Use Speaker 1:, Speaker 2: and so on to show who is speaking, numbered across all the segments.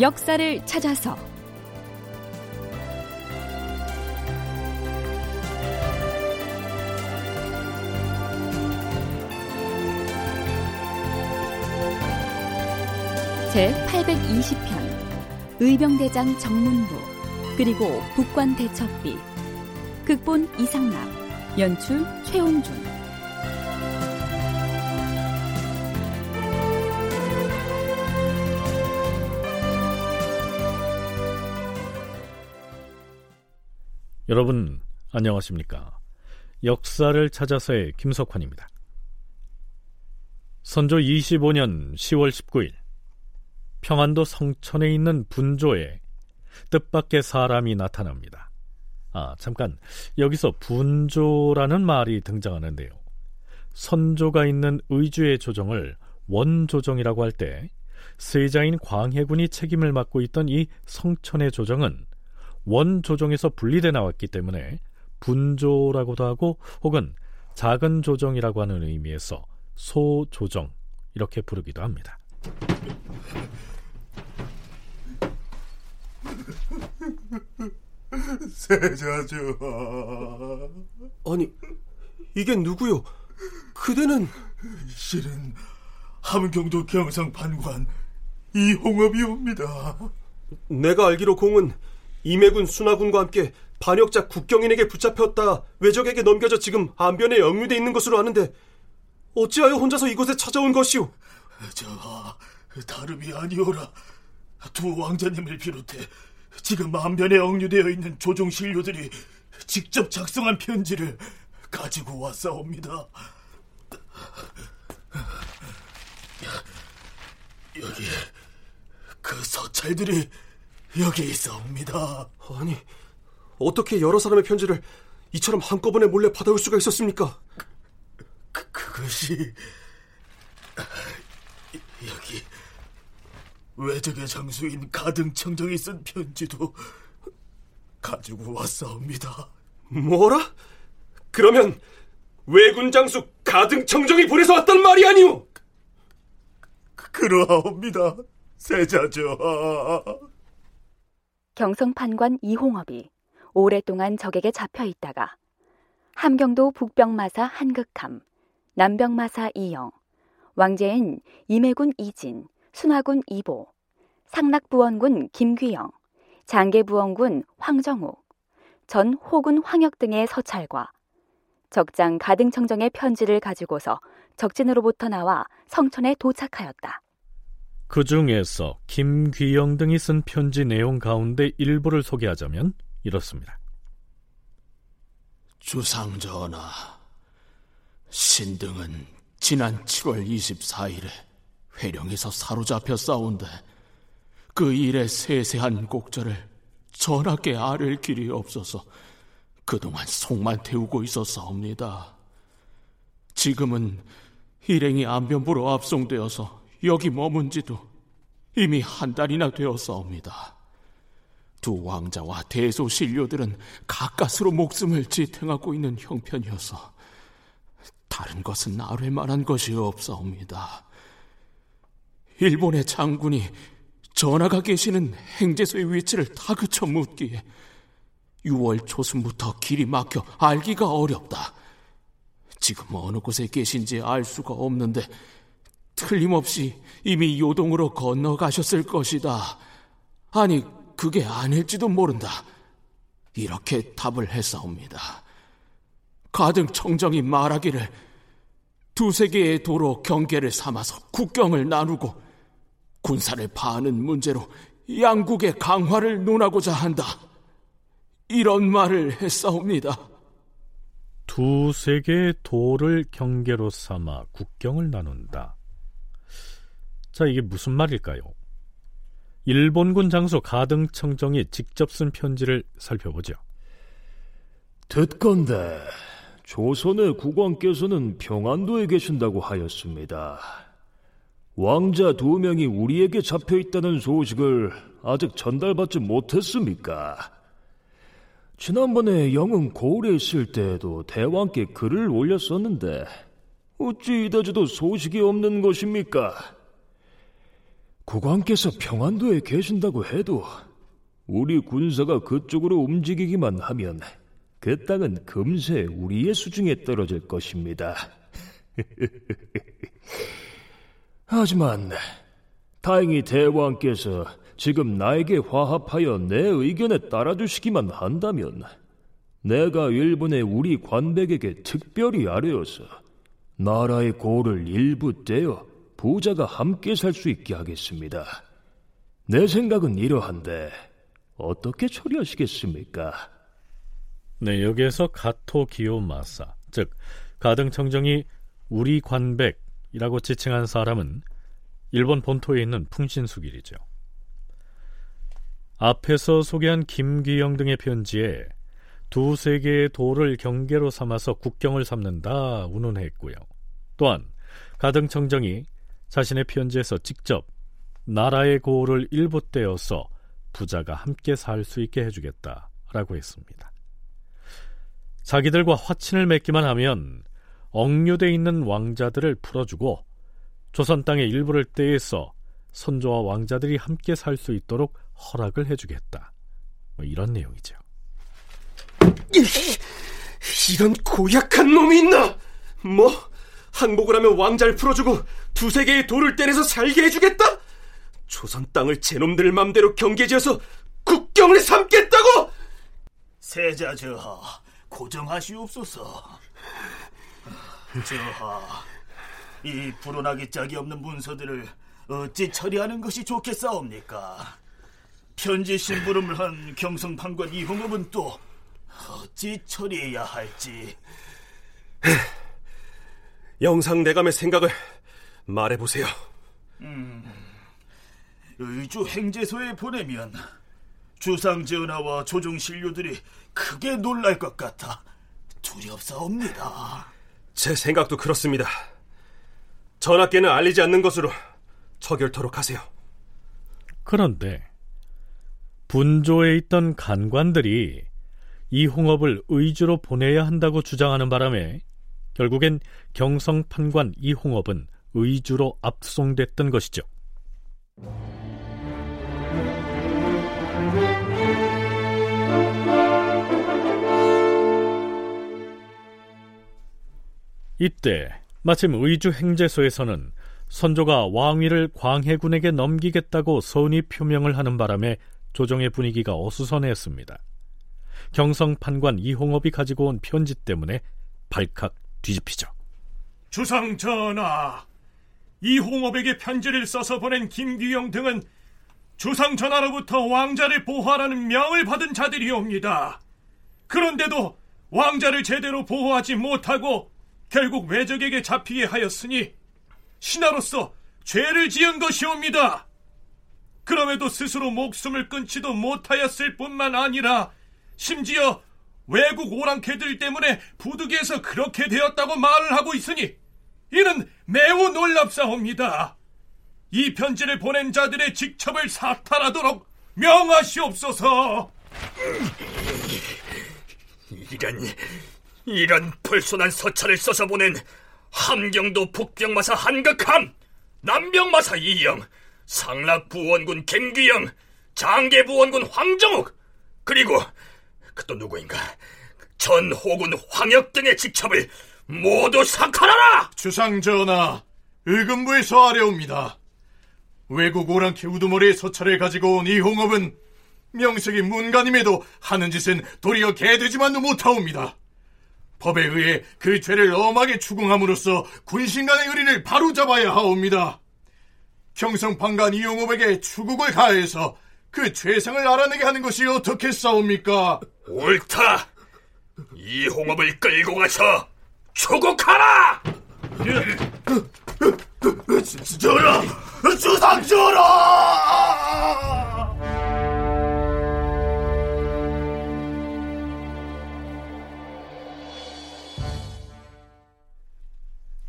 Speaker 1: 역사를 찾아서. 제 820편 의병대장 정문부 그리고 북관 대첩비 극본 이상락 연출 최홍준
Speaker 2: 여러분 안녕하십니까? 역사를 찾아서의 김석환입니다. 선조 25년 10월 19일 평안도 성천에 있는 분조에 뜻밖의 사람이 나타납니다. 아, 잠깐 여기서 분조라는 말이 등장하는데요. 선조가 있는 의주의 조정을 원조정이라고 할 때 세자인 광해군이 책임을 맡고 있던 이 성천의 조정은 원조정에서 분리돼 나왔기 때문에 분조라고도 하고 혹은 작은 조정이라고 하는 의미에서 소조정 이렇게 부르기도 합니다.
Speaker 3: 세자주
Speaker 4: 아니 이게 누구요? 그대는
Speaker 3: 실은 함경도 경상 판관 이홍업이옵니다.
Speaker 4: 내가 알기로 공은 임해군 순하군과 함께 반역자 국경인에게 붙잡혔다 외적에게 넘겨져 지금 안변에 영유돼 있는 것으로 아는데 어찌하여 혼자서 이곳에 찾아온 것이오?
Speaker 3: 저 다름이 아니오라 두 왕자님을 비롯해 지금 안변에 억류되어 있는 조종 신료들이 직접 작성한 편지를 가지고 왔사옵니다. 여기 그 서찰들이 여기 있사옵니다.
Speaker 4: 아니 어떻게 여러 사람의 편지를 이처럼 한꺼번에 몰래 받아올 수가 있었습니까?
Speaker 3: 그, 그것이 여기 외적의 장수인 가등청정이 쓴 편지도 가지고 왔사옵니다.
Speaker 4: 뭐라? 그러면 외군 장수 가등청정이 보내서 왔단 말이 아니오?
Speaker 3: 그, 그러하옵니다, 세자죠.
Speaker 1: 경성판관 이홍업이 오랫동안 적에게 잡혀 있다가 함경도 북병마사 한극함, 남병마사 이영, 왕제인 임해군 이진, 순화군 이보, 상락부원군 김귀영, 장계부원군 황정욱, 전 호군 황혁 등의 서찰과 적장 가등청정의 편지를 가지고서 적진으로부터 나와 성천에 도착하였다.
Speaker 2: 그 중에서 김귀영 등이 쓴 편지 내용 가운데 일부를 소개하자면 이렇습니다.
Speaker 5: 주상전하, 신등은 지난 7월 24일에 회령에서 사로잡혀 싸운데 그 일의 세세한 곡절을 전하께 아를 길이 없어서 그동안 속만 태우고 있었사옵니다. 지금은 일행이 안변부로 압송되어서 여기 머문 지도 이미 한 달이나 되었사옵니다. 두 왕자와 대소신료들은 가까스로 목숨을 지탱하고 있는 형편이어서 다른 것은 아뢰 만한 것이 없사옵니다. 일본의 장군이 전하가 계시는 행제소의 위치를 다그쳐 묻기에 6월 초순부터 길이 막혀 알기가 어렵다. 지금 어느 곳에 계신지 알 수가 없는데 틀림없이 이미 요동으로 건너가셨을 것이다. 아니, 그게 아닐지도 모른다. 이렇게 답을 했사옵니다. 가등 청정이 말하기를 두세 개의 도로 경계를 삼아서 국경을 나누고 군사를 파하는 문제로 양국의 강화를 논하고자 한다. 이런 말을 했사옵니다.
Speaker 2: 두세 개의 도를 경계로 삼아 국경을 나눈다. 자, 이게 무슨 말일까요? 일본군 장수 가등청정이 직접 쓴 편지를 살펴보죠.
Speaker 6: 듣건데 조선의 국왕께서는 평안도에 계신다고 하였습니다. 왕자 두 명이 우리에게 잡혀 있다는 소식을 아직 전달받지 못했습니까? 지난번에 영은 고을에 있을 때에도 대왕께 글을 올렸었는데 어찌 이다지도 소식이 없는 것입니까? 국왕께서 평안도에 계신다고 해도 우리 군사가 그쪽으로 움직이기만 하면 그 땅은 금세 우리의 수중에 떨어질 것입니다. 하지만 다행히 대왕께서 지금 나에게 화합하여 내 의견에 따라주시기만 한다면 내가 일본의 우리 관백에게 특별히 아뢰어서 나라의 고를 일부 떼어 부자가 함께 살 수 있게 하겠습니다. 내 생각은 이러한데 어떻게 처리하시겠습니까?
Speaker 2: 네, 여기에서 가토 기요마사, 즉 가등청정이 우리 관백이라고 지칭한 사람은 일본 본토에 있는 풍신수길이죠. 앞에서 소개한 김귀영 등의 편지에 두세 개의 도를 경계로 삼아서 국경을 삼는다 운운했고요. 또한 가등청정이 자신의 편지에서 직접 나라의 고를 일부 떼어서 부자가 함께 살 수 있게 해주겠다라고 했습니다. 자기들과 화친을 맺기만 하면 억류돼 있는 왕자들을 풀어주고 조선 땅의 일부를 떼서 선조와 왕자들이 함께 살 수 있도록 허락을 해주겠다. 뭐 이런 내용이죠.
Speaker 4: 이런 고약한 놈이 있나? 뭐? 항복을 하면 왕자를 풀어주고 두세 개의 돌을 떼내서 살게 해주겠다? 조선 땅을 제놈들 맘대로 경계지어서 국경을 삼겠다고?
Speaker 3: 세자 저하, 고정하시옵소서. 저하, 이 불온하기 짝이 없는 문서들을 어찌 처리하는 것이 좋겠사옵니까? 편지 심부름을 한 경성 판관 이홍업은 또 어찌 처리해야 할지.
Speaker 4: 영상 내감의 생각을 말해보세요.
Speaker 3: 음, 의주 행제소에 보내면 주상 전하와 조종 신료들이 크게 놀랄 것 같아 두렵사옵니다.
Speaker 4: 제 생각도 그렇습니다. 전하께는 알리지 않는 것으로 처결토록 하세요.
Speaker 2: 그런데 분조에 있던 간관들이 이 홍업을 의주로 보내야 한다고 주장하는 바람에 결국엔 경성 판관 이홍업은 의주로 압송됐던 것이죠. 이때 마침 의주 행제소에서는 선조가 왕위를 광해군에게 넘기겠다고 선의 표명을 하는 바람에 조정의 분위기가 어수선했습니다. 경성 판관 이홍업이 가지고 온 편지 때문에 발칵 뒤집히죠.
Speaker 7: 주상 전하, 이홍업에게 편지를 써서 보낸 김규영 등은 주상 전하로부터 왕자를 보호하라는 명을 받은 자들이옵니다. 그런데도 왕자를 제대로 보호하지 못하고 결국 외적에게 잡히게 하였으니 신하로서 죄를 지은 것이옵니다. 그럼에도 스스로 목숨을 끊지도 못하였을 뿐만 아니라 심지어 외국 오랑캐들 때문에 부득이해서 그렇게 되었다고 말을 하고 있으니 이는 매우 놀랍사옵니다. 이 편지를 보낸 자들의 직첩을 사탈하도록 명하시옵소서.
Speaker 3: 이런 이런 불손한 서찰을 써서 보낸 함경도 북병마사 한극함, 남병마사 이영, 상락부원군 김규영, 장계부원군 황정욱, 그리고 그 또 누구인가 전호군 황혁 등의 직첩을 모두 사칼하라!
Speaker 8: 주상 전하, 의금부에서 아래옵니다. 외국 오랑캐 우두머리의 서찰을 가지고 온 이 홍업은 명색이 문가님에도 하는 짓은 도리어 개되지만도 못하옵니다. 법에 의해 그 죄를 엄하게 추궁함으로써 군신간의 의리를 바로잡아야 하옵니다. 경성판관 이용업에게 추국을 가해서 그 죄상을 알아내게 하는 것이 어떻게 싸웁니까?
Speaker 3: 옳다! 이 홍업을 끌고 가서 추국하라! 전하! 주상 전하!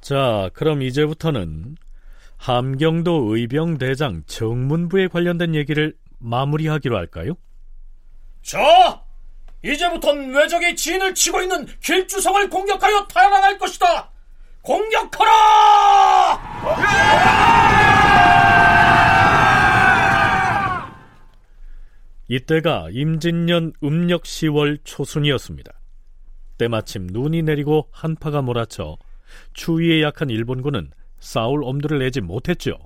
Speaker 2: 자, 그럼 이제부터는 함경도 의병대장 정문부에 관련된 얘기를 마무리하기로 할까요?
Speaker 9: 자, 이제부턴 외적의 진을 치고 있는 길주성을 공격하여 탈환할 것이다. 공격하라!
Speaker 2: 이때가 임진년 음력 10월 초순이었습니다. 때마침 눈이 내리고 한파가 몰아쳐 추위에 약한 일본군은 싸울 엄두를 내지 못했죠.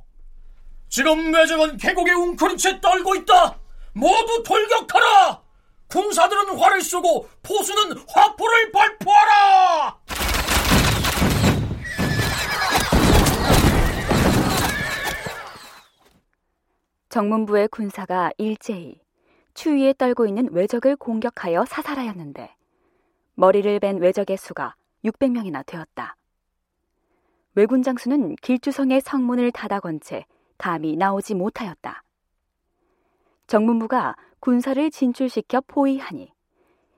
Speaker 9: 지금 매적은 계곡에 웅크린 채 떨고 있다. 모두 돌격하라. 군사들은 활을 쏘고 포수는 화포를 발포하라.
Speaker 1: 정문부의 군사가 일제히 추위에 떨고 있는 외적을 공격하여 사살하였는데 머리를 벤 외적의 수가 600명이나 되었다. 왜군 장수는 길주성의 성문을 닫아건 채 감히 나오지 못하였다. 정문부가 군사를 진출시켜 포위하니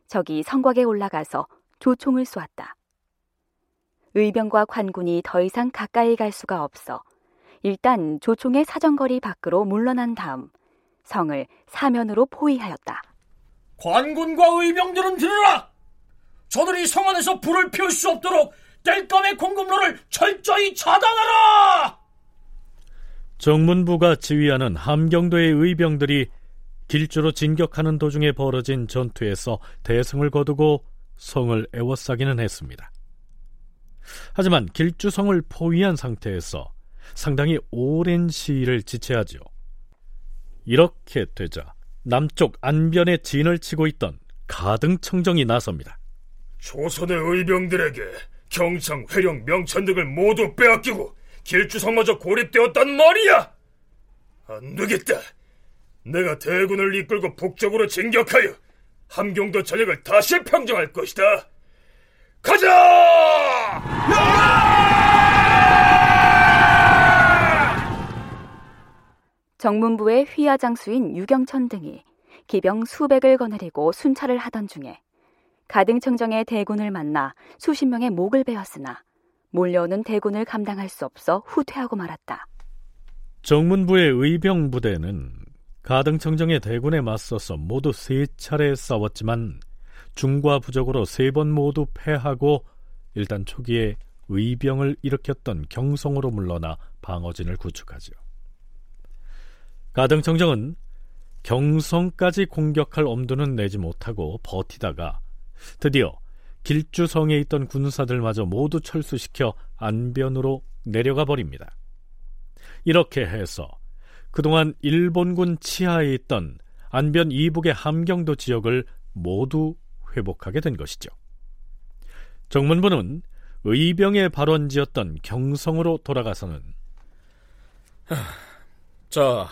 Speaker 1: 적이 성곽에 올라가서 조총을 쏘았다. 의병과 관군이 더 이상 가까이 갈 수가 없어 일단 조총의 사정거리 밖으로 물러난 다음 성을 사면으로 포위하였다.
Speaker 9: 관군과 의병들은 들으라! 저들이 성 안에서 불을 피울 수 없도록 땔감의 공급로를 철저히 차단하라!
Speaker 2: 정문부가 지휘하는 함경도의 의병들이 길주로 진격하는 도중에 벌어진 전투에서 대승을 거두고 성을 애워싸기는 했습니다. 하지만 길주성을 포위한 상태에서 상당히 오랜 시일을 지체하죠. 이렇게 되자 남쪽 안변에 진을 치고 있던 가등청정이 나섭니다.
Speaker 10: 조선의 의병들에게 경창, 회령, 명천 등을 모두 빼앗기고 길주성마저 고립되었단 말이야! 안 되겠다. 내가 대군을 이끌고 북쪽으로 진격하여 함경도 전역을 다시 평정할 것이다. 가자!
Speaker 1: 정문부의 휘하 장수인 유경천 등이 기병 수백을 거느리고 순찰을 하던 중에 가등청정의 대군을 만나 수십 명의 목을 베었으나 몰려오는 대군을 감당할 수 없어 후퇴하고 말았다.
Speaker 2: 정문부의 의병 부대는 가등청정의 대군에 맞서서 모두 세 차례 싸웠지만 중과 부적으로 세 번 모두 패하고 일단 초기에 의병을 일으켰던 경성으로 물러나 방어진을 구축하죠. 가등청정은 경성까지 공격할 엄두는 내지 못하고 버티다가 드디어 길주성에 있던 군사들마저 모두 철수시켜 안변으로 내려가 버립니다. 이렇게 해서 그동안 일본군 치하에 있던 안변 이북의 함경도 지역을 모두 회복하게 된 것이죠. 정문부는 의병의 발원지였던 경성으로 돌아가서는
Speaker 9: 자,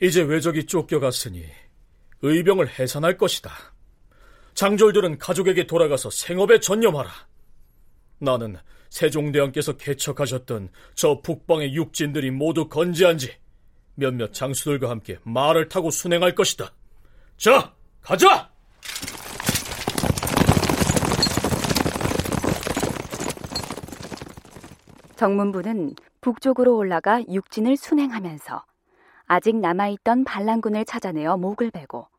Speaker 9: 이제 외적이 쫓겨갔으니 의병을 해산할 것이다. 장졸들은 가족에게 돌아가서 생업에 전념하라. 나는 세종대왕께서 개척하셨던 저 북방의 육진들이 모두 건재한 지 몇몇 장수들과 함께 말을 타고 순행할 것이다. 자, 가자!
Speaker 1: 정문부는 북쪽으로 올라가 육진을 순행하면서 아직 남아있던 반란군을 찾아내어 목을 베고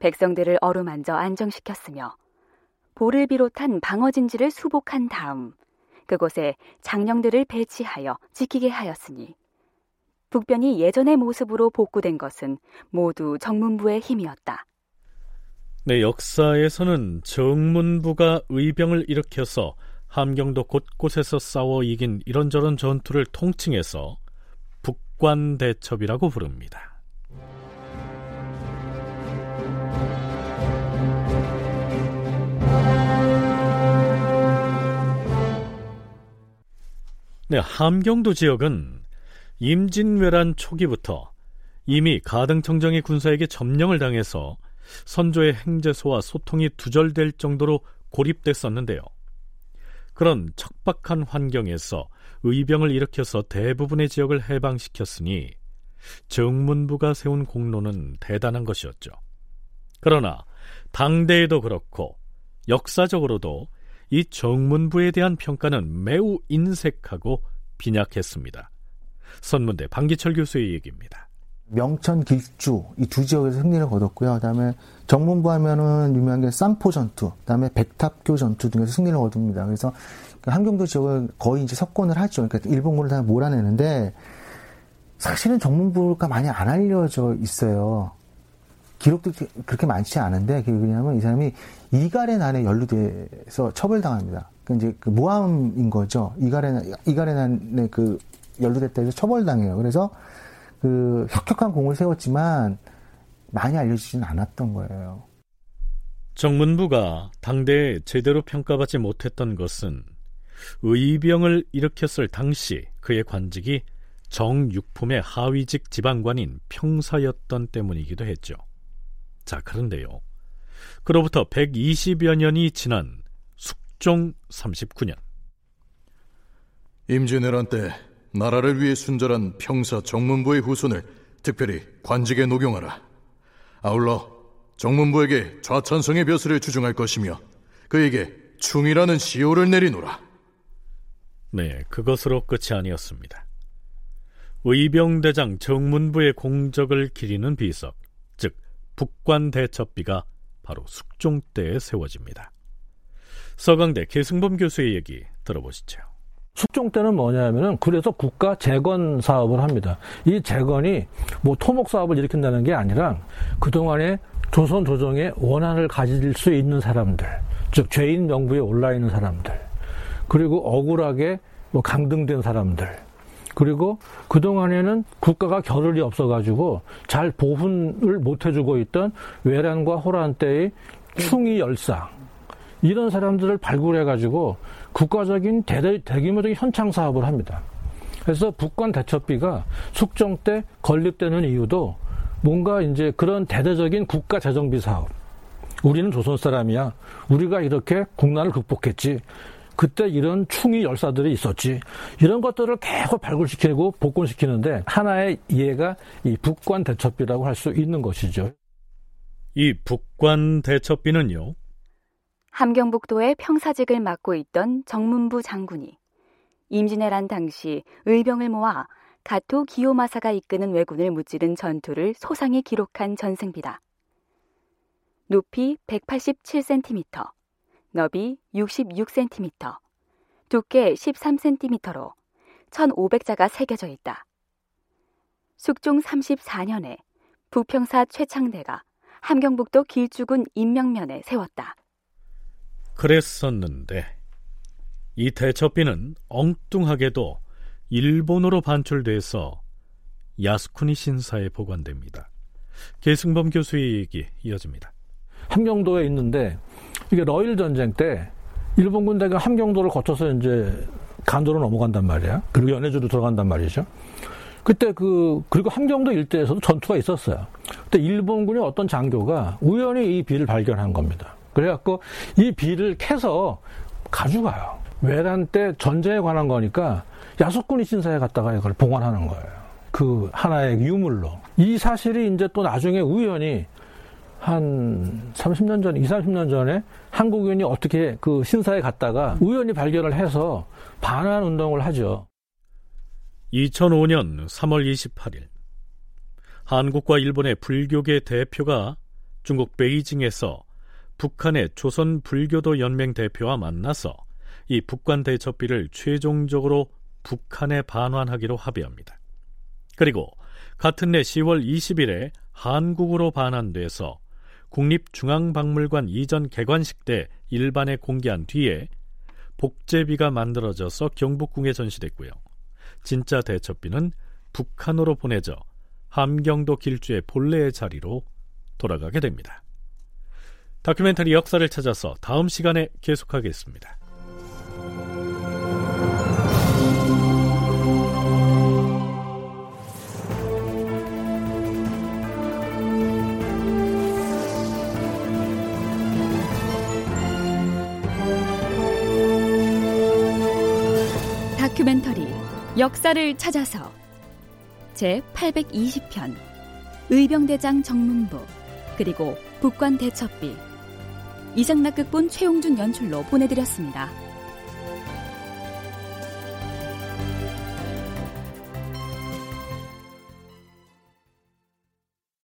Speaker 1: 백성들을 어루만져 안정시켰으며 볼을 비롯한 방어진지를 수복한 다음 그곳에 장령들을 배치하여 지키게 하였으니 북변이 예전의 모습으로 복구된 것은 모두 정문부의 힘이었다.
Speaker 2: 네, 역사에서는 정문부가 의병을 일으켜서 함경도 곳곳에서 싸워 이긴 이런저런 전투를 통칭해서 북관대첩이라고 부릅니다. 네, 함경도 지역은 임진왜란 초기부터 이미 가등청정의 군사에게 점령을 당해서 선조의 행제소와 소통이 두절될 정도로 고립됐었는데요. 그런 척박한 환경에서 의병을 일으켜서 대부분의 지역을 해방시켰으니 정문부가 세운 공로는 대단한 것이었죠. 그러나 당대에도 그렇고 역사적으로도 이 정문부에 대한 평가는 매우 인색하고 빈약했습니다. 선문대 방기철 교수의 얘기입니다.
Speaker 11: 명천, 길주 이 두 지역에서 승리를 거뒀고요. 그다음에 정문부 하면은 유명한 게 쌍포 전투, 그다음에 백탑교 전투 등에서 승리를 거둡니다. 그래서 한경도 지역을 거의 이제 석권을 하죠. 그러니까 일본군을 다 몰아내는데 사실은 정문부가 많이 안 알려져 있어요. 기록도 그렇게 많지 않은데 그게 왜냐하면 이 사람이 이갈의 난에 연루돼서 처벌당합니다. 그 이제 그 모함인 거죠. 이갈의 이갈의 난에 그 연루됐다 해서 처벌당해요. 그래서 그 혁혁한 공을 세웠지만 많이 알려지지는 않았던 거예요.
Speaker 2: 정문부가 당대에 제대로 평가받지 못했던 것은 의병을 일으켰을 당시 그의 관직이 정육품의 하위직 지방관인 평사였던 때문이기도 했죠. 자, 그런데요. 그로부터 120여 년이 지난 숙종 39년.
Speaker 8: 임진왜란 때 나라를 위해 순절한 평사 정문부의 후손을 특별히 관직에 녹용하라. 아울러 정문부에게 좌천성의 벼슬을 주중할 것이며 그에게 충이라는 시호를 내리노라.
Speaker 2: 네, 그것으로 끝이 아니었습니다. 의병대장 정문부의 공적을 기리는 비석, 즉 북관 대첩비가 바로 숙종 때에 세워집니다. 서강대 계승범 교수의 얘기 들어보시죠.
Speaker 12: 숙종 때는 뭐냐면은 그래서 국가 재건 사업을 합니다. 이 재건이 뭐 토목 사업을 일으킨다는 게 아니라 그동안에 조선 조정의 원한을 가질 수 있는 사람들, 즉 죄인 명부에 올라 있는 사람들, 그리고 억울하게 뭐 강등된 사람들, 그리고 그동안에는 국가가 겨를이 없어가지고 잘 보훈을 못 해주고 있던 외란과 호란 때의 충이 열사, 이런 사람들을 발굴해가지고 국가적인 대, 대규모적인 현창 사업을 합니다. 그래서 북관 대첩비가 숙정 때 건립되는 이유도 뭔가 이제 그런 대대적인 국가 재정비 사업. 우리는 조선 사람이야. 우리가 이렇게 국난을 극복했지. 그때 이런 충이 열사들이 있었지. 이런 것들을 계속 발굴시키고 복권시키는데 하나의 이해가 이 북관 대첩비라고 할 수 있는 것이죠.
Speaker 2: 이 북관 대첩비는요.
Speaker 1: 함경북도의 평사직을 맡고 있던 정문부 장군이 임진왜란 당시 의병을 모아 가토 기요마사가 이끄는 왜군을 무찌른 전투를 소상히 기록한 전승비다. 높이 187cm, 너비 66cm, 두께 13cm로 1,500자가 새겨져 있다. 숙종 34년에 부평사 최창대가 함경북도 길주군 임명면에 세웠다.
Speaker 2: 그랬었는데 이 대첩비는 엉뚱하게도 일본어로 반출돼서 야스쿠니 신사에 보관됩니다. 계승범 교수의 얘기 이어집니다.
Speaker 12: 함경도에 있는데 이게 러일 전쟁 때 일본 군대가 함경도를 거쳐서 이제 간도로 넘어간단 말이야. 그리고 연해주로 들어간단 말이죠. 그때 그 그리고 함경도 일대에서도 전투가 있었어요. 그때 일본군의 어떤 장교가 우연히 이 비를 발견한 겁니다. 그래갖고 이 비를 캐서 가져가요. 외란 때 전쟁에 관한 거니까 야속군이 신사에 갔다가 이걸 봉헌하는 거예요. 그 하나의 유물로. 이 사실이 이제 또 나중에 우연히 한 30년 전, 20, 30년 전에 한국인이 어떻게 그 신사에 갔다가 우연히 발견을 해서 반환 운동을 하죠.
Speaker 2: 2005년 3월 28일 한국과 일본의 불교계 대표가 중국 베이징에서 북한의 조선 불교도 연맹 대표와 만나서 이 북한 대첩비를 최종적으로 북한에 반환하기로 합의합니다. 그리고 같은 해 10월 20일에 한국으로 반환돼서 국립중앙박물관 이전 개관식 때 일반에 공개한 뒤에 복제비가 만들어져서 경복궁에 전시됐고요. 진짜 대첩비는 북한으로 보내져 함경도 길주의 본래의 자리로 돌아가게 됩니다. 다큐멘터리 역사를 찾아서 다음 시간에 계속하겠습니다.
Speaker 1: 역사를 찾아서 제 820편 의병대장 정문부 그리고 북관 대첩비 이상락극본 최용준 연출로 보내드렸습니다.